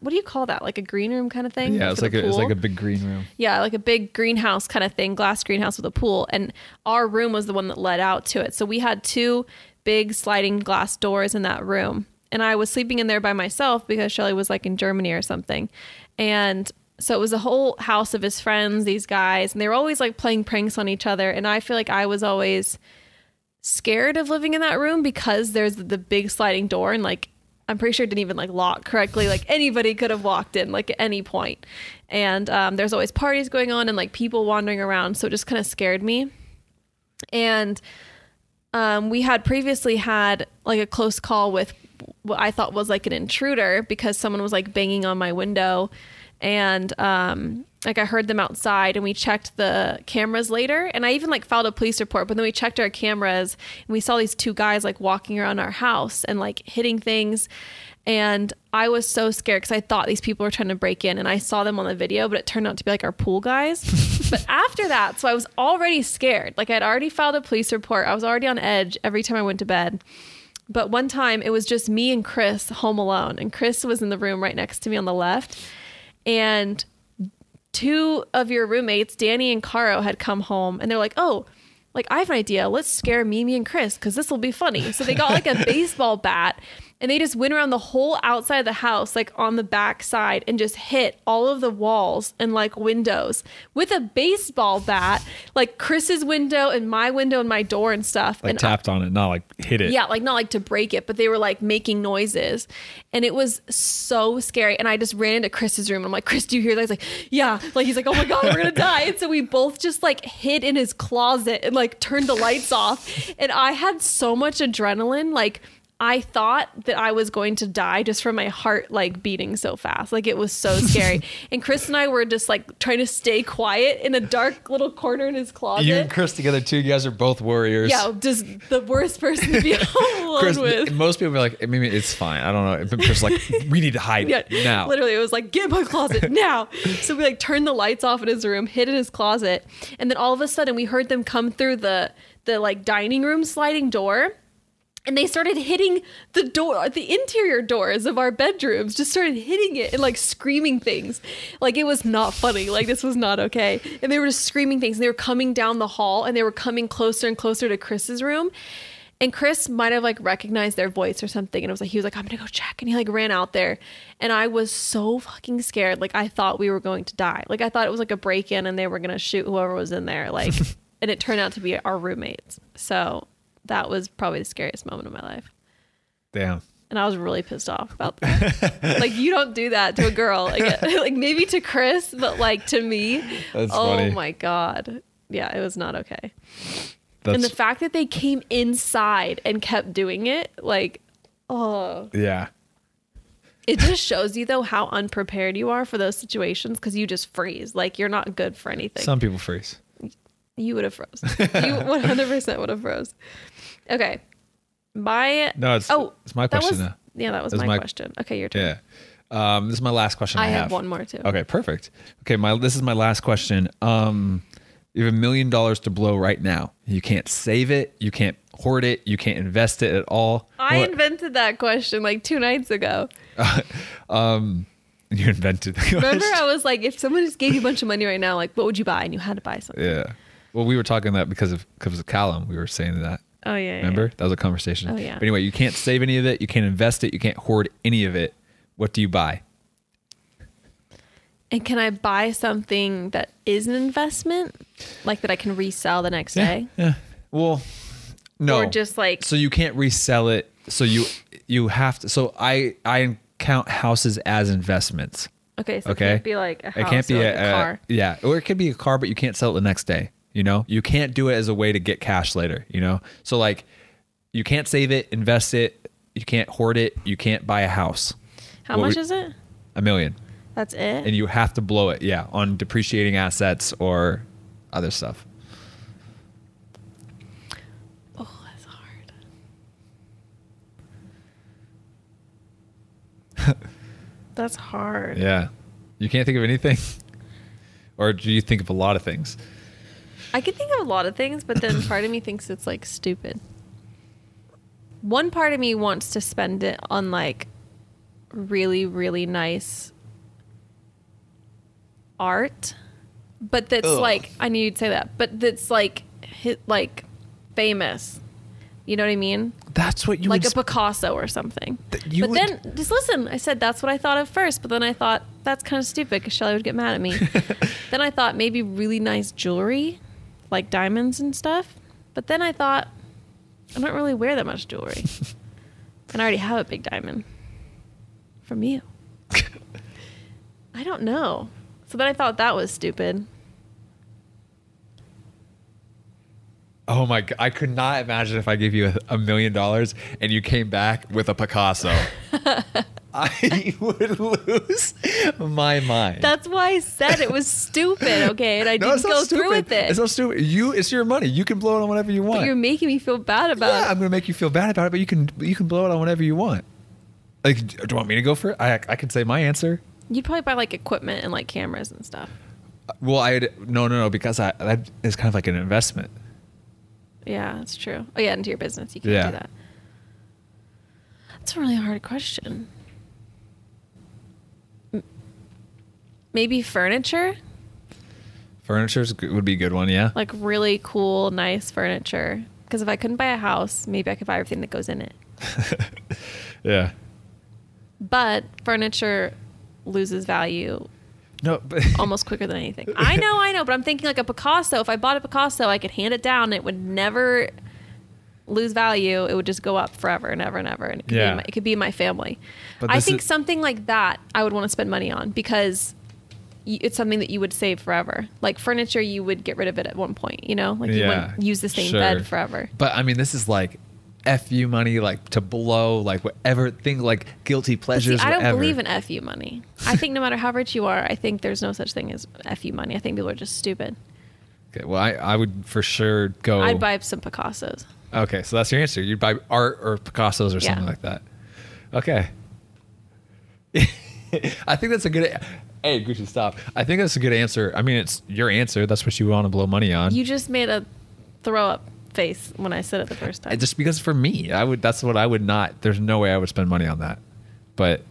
what do you call that? Like a green room kind of thing? Yeah, it's like a, it's like a big green room. Yeah, like a big greenhouse kind of thing, glass greenhouse with a pool. And our room was the one that led out to it. So we had two big sliding glass doors in that room. And I was sleeping in there by myself because Shelly was like in Germany or something. And so it was a whole house of his friends, these guys, and they were always like playing pranks on each other. And I feel like I was always scared of living in that room because there's the big sliding door and like I'm pretty sure it didn't even like lock correctly. Like anybody could have walked in like at any point. And um, there's always parties going on and like people wandering around. So it just kind of scared me. And um, we had previously had like a close call with what I thought was like an intruder because someone was like banging on my window. And um, like I heard them outside and we checked the cameras later. And I even like filed a police report but then we checked our cameras and we saw these two guys like walking around our house and like hitting things. And I was so scared because I thought these people were trying to break in and I saw them on the video but it turned out to be like our pool guys. But after that so I was already scared. Like I'd already filed a police report. I was already on edge every time I went to bed. But one time it was just me and Chris home alone and Chris was in the room right next to me on the left and two of your roommates, Danny and Caro, had come home and they're like, oh, like I have an idea. Let's scare Mimi and Chris because this will be funny. So they got like a baseball bat and they just went around the whole outside of the house like on the back side and just hit all of the walls and like windows with a baseball bat like chris's window and my window and my door and stuff. Like and tapped I, on it not like hit it. Yeah like not like to break it but they were like making noises. And it was so scary. And i just ran into chris's room. I'm like chris do you hear that? He's like yeah. Like he's like oh my god we're gonna die. And so we both just like hid in his closet and like turned the lights off. And i had so much adrenaline like I thought that I was going to die just from my heart like beating so fast. Like it was so scary. and Chris and I were just like trying to stay quiet in a dark little corner in his closet. You and Chris together too. You guys are both warriors. yeah, just the worst person to be alone Chris, with. most people are like, maybe it's fine. I don't know. But Chris like, we need to hide Yeah, now. literally, it was like, get in my closet now. so we like turned the lights off in his room, hid in his closet, and then all of a sudden we heard them come through the the like dining room sliding door. And they started hitting the door, the interior doors of our bedrooms, just started hitting it and like screaming things. Like it was not funny. Like this was not okay. And they were just screaming things. And they were coming down the hall and they were coming closer and closer to Chris's room. And Chris might have like recognized their voice or something. And it was like, he was like, I'm gonna go check. And he like ran out there. And I was so fucking scared. Like I thought we were going to die. Like I thought it was like a break in and they were gonna shoot whoever was in there. Like, and it turned out to be our roommates. So that was probably the scariest moment of my life. Damn. And I was really pissed off about that. like you don't do that to a girl. Like, like maybe to Chris, but like to me. That's oh funny. my God. Yeah, it was not okay. That's, and the fact that they came inside and kept doing it, like, oh, yeah. it just shows you though how unprepared you are for those situations because you just freeze. Like you're not good for anything. Some people freeze. you would have froze. you 100% would have froze. Okay. My No, it's oh, it's my question was now. yeah, that was my, my- question. Okay, your turn. Yeah. Um, this is my last question. I, I have one more too. Okay, perfect. Okay, my this is my last question. Um, you have a million dollars to blow right now. You can't save it. You can't hoard it. You can't invest it at all. I What- invented that question like two nights ago. um, you invented. The question. Remember. I was like, if someone just gave you a bunch of money right now, like, what would you buy? And you had to buy something. Yeah. Well, we were talking that because of because of Callum. We were saying that. Oh yeah. yeah, Remember? yeah. That was a conversation. Oh, yeah. But anyway, you can't save any of it. You can't invest it. You can't hoard any of it. What do you buy? And can I buy something that is an investment, like that I can resell the next day, Yeah. Well, no. or just like so you can't resell it. So you you have to. So I I count houses as investments. okay, so Okay. it can't be like a house it can't be or a, like a, car. yeah, or it could be a car, but you can't sell it the next day. You know, you can't do it as a way to get cash later. You know, so like you can't save it, invest it. You can't hoard it. You can't buy a house. How What much would- is it? A million, That's it. and you have to blow it. Yeah, on depreciating assets or other stuff. oh, that's hard. that's hard. Yeah, you can't think of anything, or do you think of a lot of things? I could think of a lot of things, but then part of me thinks it's like stupid. One part of me wants to spend it on like really, really nice art, but that's Ugh. like I knew you'd say that, but that's like hit like famous. You know what I mean? That's what you like would a Picasso or something. Th- but would- then, just listen. I said that's what I thought of first, but then I thought that's kind of stupid because Shelly would get mad at me. then I thought maybe really nice jewelry, like diamonds and stuff. But then I thought I don't really wear that much jewelry, and I already have a big diamond from you. I don't know. So then I thought that was stupid. Oh my god! I could not imagine if I gave you a, a million dollars and you came back with a Picasso. I would lose my mind. That's why I said it was stupid. Okay, and I no, didn't go stupid. through with it. It's not stupid. You, it's your money. You can blow it on whatever you want. but you're making me feel bad about yeah, it. I'm gonna make you feel bad about it, but you can you can blow it on whatever you want. Like, do you want me to go for it? I I can say my answer. You'd probably buy like equipment and like cameras and stuff. Uh, well, I no no no because I that is kind of like an investment. Yeah, that's true. Oh yeah, into your business, you can Yeah. do that. That's a really hard question. Maybe furniture, Furniture would be a good one. Yeah. like really cool, nice furniture. Because if I couldn't buy a house, maybe I could buy everything that goes in it. yeah. But furniture loses value No, almost quicker than anything. I know, I know, but I'm thinking like a Picasso. If I bought a Picasso, I could hand it down. It would never lose value. It would just go up forever and ever and ever. And it could, Yeah. be, my, it could be my family. But I think is- something like that I would want to spend money on because it's something that you would save forever. Like furniture, you would get rid of it at one point. You know, like you Yeah, wouldn't use the same sure. bed forever. But I mean, this is like fu money, like to blow, like whatever thing, like guilty But see, pleasures. I don't whatever. believe in fu money. I think no matter how rich you are, I think there's no such thing as fu money. I think people are just stupid. Okay, well, I, I would for sure go. I'd buy some Picassos. Okay, so that's your answer. You'd buy art or Picasso's or something like that. Okay. I think that's a good. Hey, Gucci, stop. I think that's a good answer. I mean, it's your answer. That's what you want to blow money on. You just made a throw up face when I said it the first time. Just because for me, I would. That's what I would not. There's no way I would spend money on that. But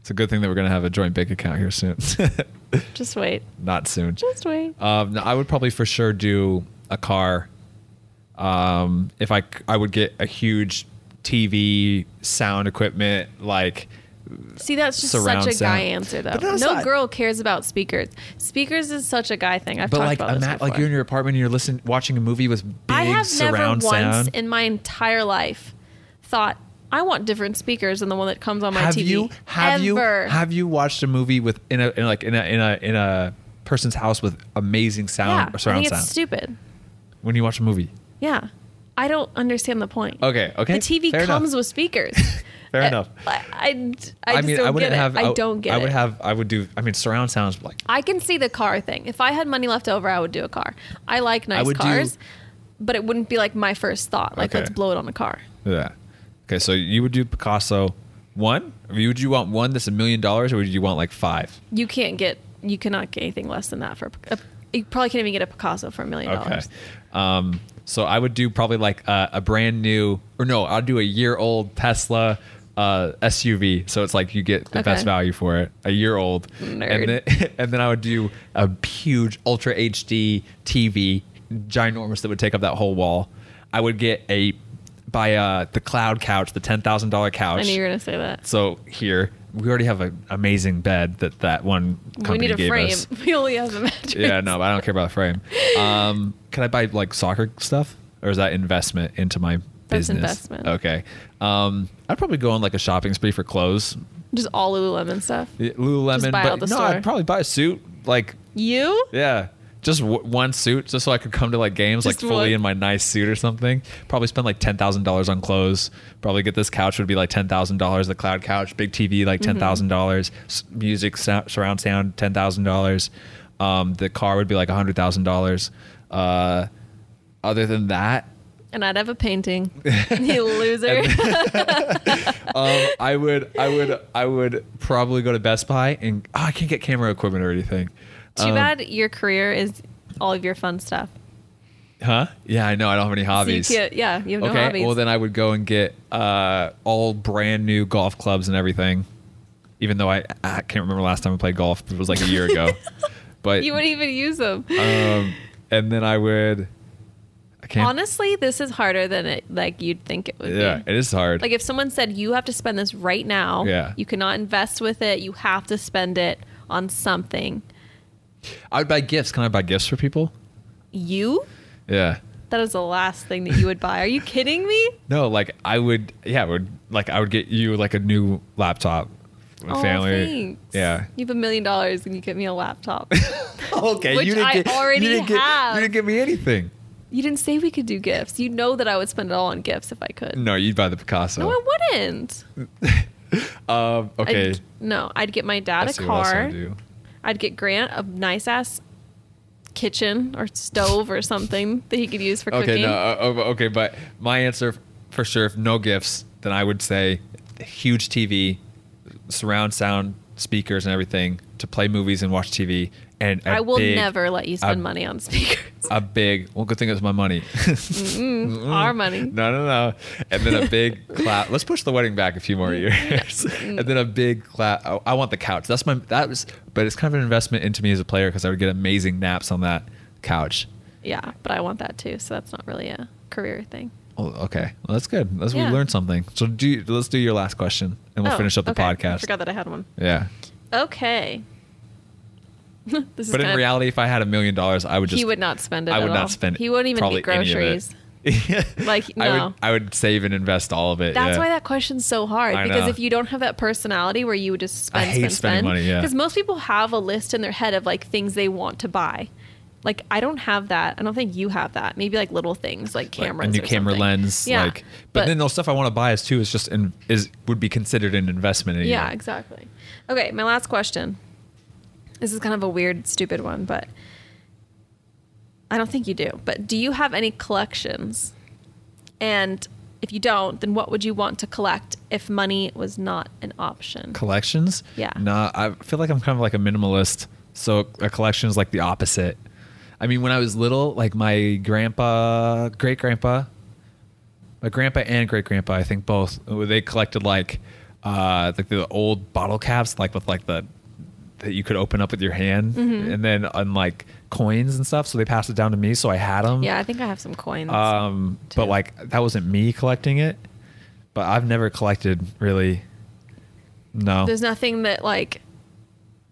it's a good thing that we're gonna have a joint bank account here soon. Just wait. not soon. Just wait. Um, no, I would probably for sure do a car. Um, if I would get a huge TV sound equipment like See, that's just such a guy answer, though. No not- girl cares about speakers. Speakers is such a guy thing. I've but talked like about this ima- before. like you're in your apartment and you're listening watching a movie with big I have never surround once sound. in my entire life thought I want different speakers than the one that comes on my have TV. you have Ever. you have you watched a movie with in a in like in a in a in a person's house with amazing sound yeah, or I surround think it's sound stupid. when you watch a movie? Yeah, I don't understand the point. Okay, okay, The TV fair comes enough. with speakers. Fair I- enough. I, I, I, I, mean, don't I wouldn't get have. it. I don't get I would it. have. I would do. I mean, surround sounds like I can see the car thing. If I had money left over, I would do a car. I like nice do- cars, but it wouldn't be like my first thought. Like, Okay. let's blow it on a car. Yeah. Okay, so you would do Picasso one? Would you want one that's a million dollars, or would you want like five? You can't get, you cannot get anything less than that for. A, you probably can't even get a Picasso for a million dollars. Okay. Um, so I would do probably like a, a brand new, or no, I'll do a year old Tesla uh, SUV. So it's like you get the Okay. best value for it, a year old, Nerd. and then and then I would do a huge Ultra HD TV, ginormous that would take up that whole wall. I would get a buy uh, the cloud couch, the ten thousand dollar couch. I knew you were gonna say that. So here we already have an amazing bed that that one company We need a gave frame. us. We only have a mattress. Yeah, no, but I don't care about the frame. Um, can I buy like soccer stuff, or is that investment into my That's business? investment. Okay. Um, I'd probably go on like a shopping spree for clothes. Just all Lululemon stuff. Yeah, Lululemon, Just buy but out the no, store. I'd probably buy a suit. Like, You? yeah, just w- one suit, just so I could come to like games like fully one. in my nice suit or something. Probably spend like ten thousand dollars on clothes. Probably get this couch would be like ten thousand dollars. The cloud couch, big TV, like ten thousand dollars. Music sou- surround sound, ten thousand dollars. Um, the car would be like hundred thousand dollars. Uh, other than that, And I'd have a painting. you loser. um, I would, I would, I would probably go to Best Buy and oh, I can't get camera equipment or anything. Too Um, bad your career is all of your fun stuff. Huh? Yeah, I know. I don't have any So you hobbies. yeah, you have no okay, hobbies. well then I would go and get uh, all brand new golf clubs and everything. Even though I, I can't remember last time I played golf, it was like a year ago. but you wouldn't even use them. um, and then I would. Can't. Honestly, this is harder than it like you'd think it would be. yeah, be. it is hard. Like if someone said you have to spend this right now, Yeah. you cannot invest with it. You have to spend it on something. I would buy gifts. Can I buy gifts for people? You? Yeah. That is the last thing that you would buy. Are you kidding me? No, like I would. Yeah, I would like I would get you like a new laptop. Oh, family. thanks. Yeah. You have a million dollars and you get me a laptop. okay, Which you didn't I get, already you didn't get, have. You didn't give me anything. You didn't say we could do gifts. You know that I would spend it all on gifts if I could. No, you'd buy the Picasso. No, I wouldn't. Um, okay. I'd, no, I'd get my dad Let's a see what else car. I'd get Grant a nice ass kitchen or stove or something that he could use for Okay, cooking. no, uh, uh, okay, but my answer for sure, if no gifts, then I would say huge TV, surround sound speakers and everything to play movies and watch TV. And I will never let you spend money on speakers. A big, well, good thing it was my money. Our money. No, no, no. And then a big cloud. Let's push the wedding back a few more years. Mm. and then a big cloud. I, I want the couch. That's my. That was. But it's kind of an investment into me as a player because I would get amazing naps on that couch. Yeah, but I want that too. So that's not really a career thing. Oh, okay. Well, that's good. That's Yeah. we learned something. So do let's do your last question and we'll Oh, finish up the okay. I forgot that I had one. Yeah. Okay. this is But in reality, if I had a million dollars, I would just. he would not spend it. I at would all. not spend. He wouldn't even eat any of it. groceries. Like, I no. would. I would save and invest all of it. That's yeah. why that question's so hard I because know. if you don't have that personality where you would just I spend, hate spend, spending spend, money, yeah. Because most people have a list in their head of like things they want to buy, like I don't have that. I don't think you have that. Maybe like little things like Like cameras. a new or camera something. lens. Yeah, Like, but, but- then the stuff I want to buy is too is just in, is would be considered an investment. In Yeah, exactly. Okay, my last question. This is kind of a weird, stupid one, but I don't think you do. But do you have any collections? And if you don't, then what would you want to collect if money was not an option? collections. Yeah. No, I feel like I'm kind of like a minimalist. So a collection is like the opposite. I mean, when I was little, like my grandpa, great grandpa, my grandpa and great grandpa, I think both, they collected like, uh, like the old bottle caps, like with like the that you could open up with your hand, Mm-hmm. and then on like coins and stuff. So they passed it down to me, so I had them. Yeah, I think I have some coins. Um, but like that wasn't me collecting it. But I've never collected really. No. There's nothing that like,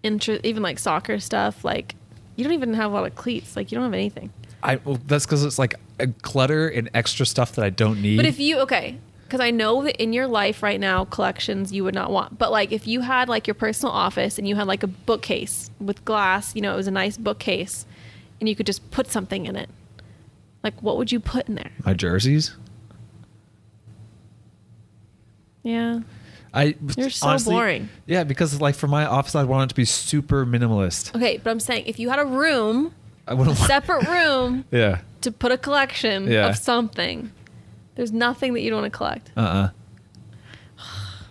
inter- even like soccer stuff. Like, you don't even have a lot of cleats. Like, you don't have anything. I well, that's because it's like a clutter and extra stuff that I don't need. But if you okay, because I know that in your life right now, collections you would not want. But like if you had like your personal office and you had like a bookcase with glass, you know, it was a nice bookcase, and you could just put something in it. Like what would you put in there? my jerseys, Yeah. I You're so honestly- boring. Yeah, because like for my office, I want it to be super minimalist. Okay, but I'm saying if you had a room, I a want. separate room Yeah. to put a collection Yeah. of something, there's nothing that you don't want to collect. Uh. uh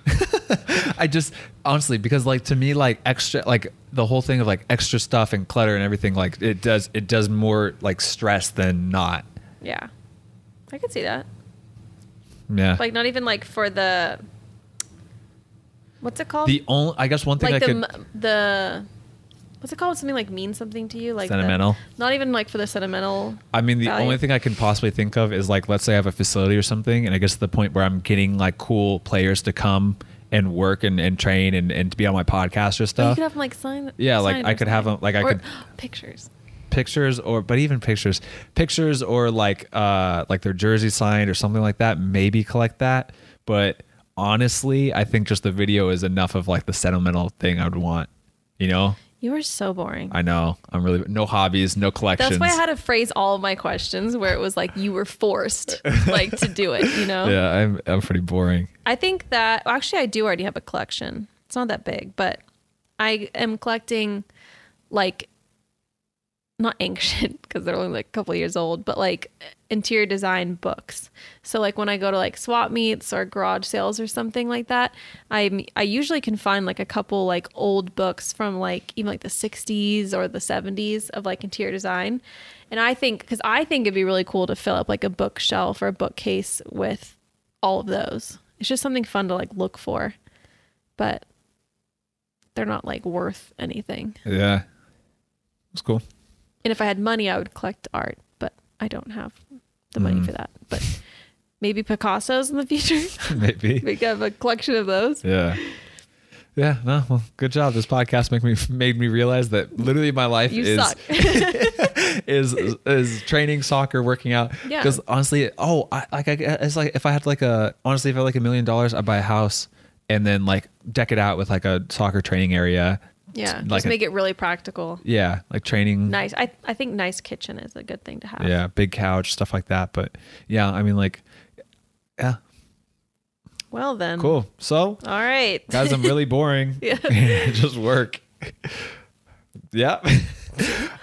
I just honestly because like to me like extra like the whole thing of like extra stuff and clutter and everything like it does it does more like stress than not. Yeah. I could see that. Yeah. Like not even like for the what's it called? the only I guess one thing like I the could the what's it called? Something like mean something to you, like the- Sentimental? not even like for the sentimental. I mean, the value. only thing I can possibly think of is like, let's say I have a facility or something, and I guess to the point where I'm getting like cool players to come and work and, and train and, and to be on my podcast or Or you could have them like sign. Yeah, like, I could have them- like, I Or could- pictures. pictures or, but even pictures, pictures or like, uh, like their jersey signed or something like that. Maybe collect that. But honestly, I think just the video is enough of like the sentimental thing I would want. You know, You are so boring. I know I'm really no hobbies, no collections. That's why I had to phrase all of my questions where it was like you were forced like to do it. You know. yeah, I'm I'm pretty boring. I think that well, actually I do already have a collection. It's not that big, but I am collecting like not ancient because they're only like a couple years old, but like interior design books. So like when I go to like swap meets or garage sales or something like that, I I usually can find like a couple like old books from like even like the 60s or the 70s of like interior design. And I think cuz I think it'd be really cool to fill up like a bookshelf or a bookcase with all of those. It's just something fun to like look for. But they're not like worth anything. Yeah, it's cool. And if I had money, I would collect art, but I don't have the money Mm. for that. But maybe Picasso's in the future. Maybe. we could have a collection of those. Yeah. Yeah, no, well, good job. This podcast make me made me realize that literally my life You is is is training, soccer, working out. Yeah. Because honestly, oh, I, like I, it's like if I had like a honestly, if I had like a million dollars, I'd buy a house and then like deck it out with like a soccer training area. Yeah, Like just a- make it really practical. Yeah, like training. Nice. I I think nice kitchen is a good thing to have. Yeah, big couch, stuff like that. But yeah, I mean, like, yeah, Well then. cool. So All right. guys i'm really boring Yeah. just work yeah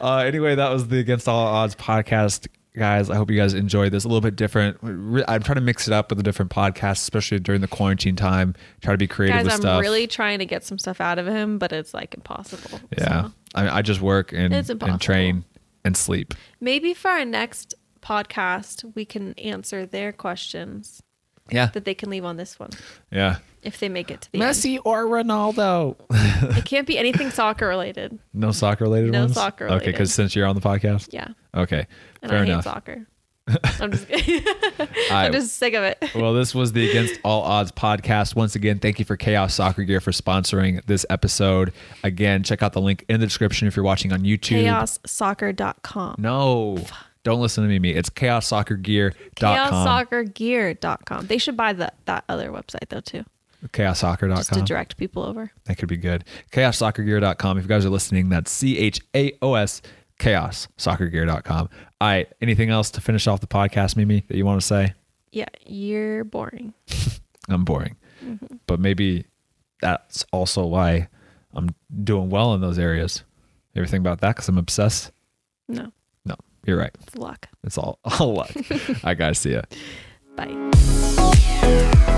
uh anyway that was the against all odds podcast guys. I hope you guys enjoyed this. A little bit different. I'm trying to mix it up with the different podcasts especially during the quarantine time. Try to be creative Guys, with I'm stuff. really trying to get some stuff out of him, but it's like impossible. yeah. So. I, I just work and, and train and sleep. Maybe for our next podcast, we can answer their questions yeah. that they can leave on this one. Yeah. If they make it to the end. messi or ronaldo. It can't be anything soccer related. no soccer related No ones? soccer okay because since you're on the podcast? Yeah. okay And fair I enough hate soccer. I'm just I'm just sick of it. well, this was the Against All Odds podcast. Once again, thank you for Chaos Soccer Gear for sponsoring this episode. Again, check out the link in the description if you're watching on YouTube. ChaosSoccer.com. No, don't listen to me. me. It's chaossoccergear.com. ChaosSoccerGear.com. They should buy that that other website though too, Chaossoccer.com. just to direct people over. That could be good. ChaosSoccerGear.com. If you guys are listening, that's C H A O S chaossoccergear.com. All right. Anything else to finish off the podcast, Mimi, that you want to say? Yeah, you're boring. I'm boring. Mm-hmm. But maybe that's also why I'm doing well in those areas. You ever think about that? Because I'm obsessed? No, No, you're right. it's luck. It's all, all luck. I got to see ya. Bye.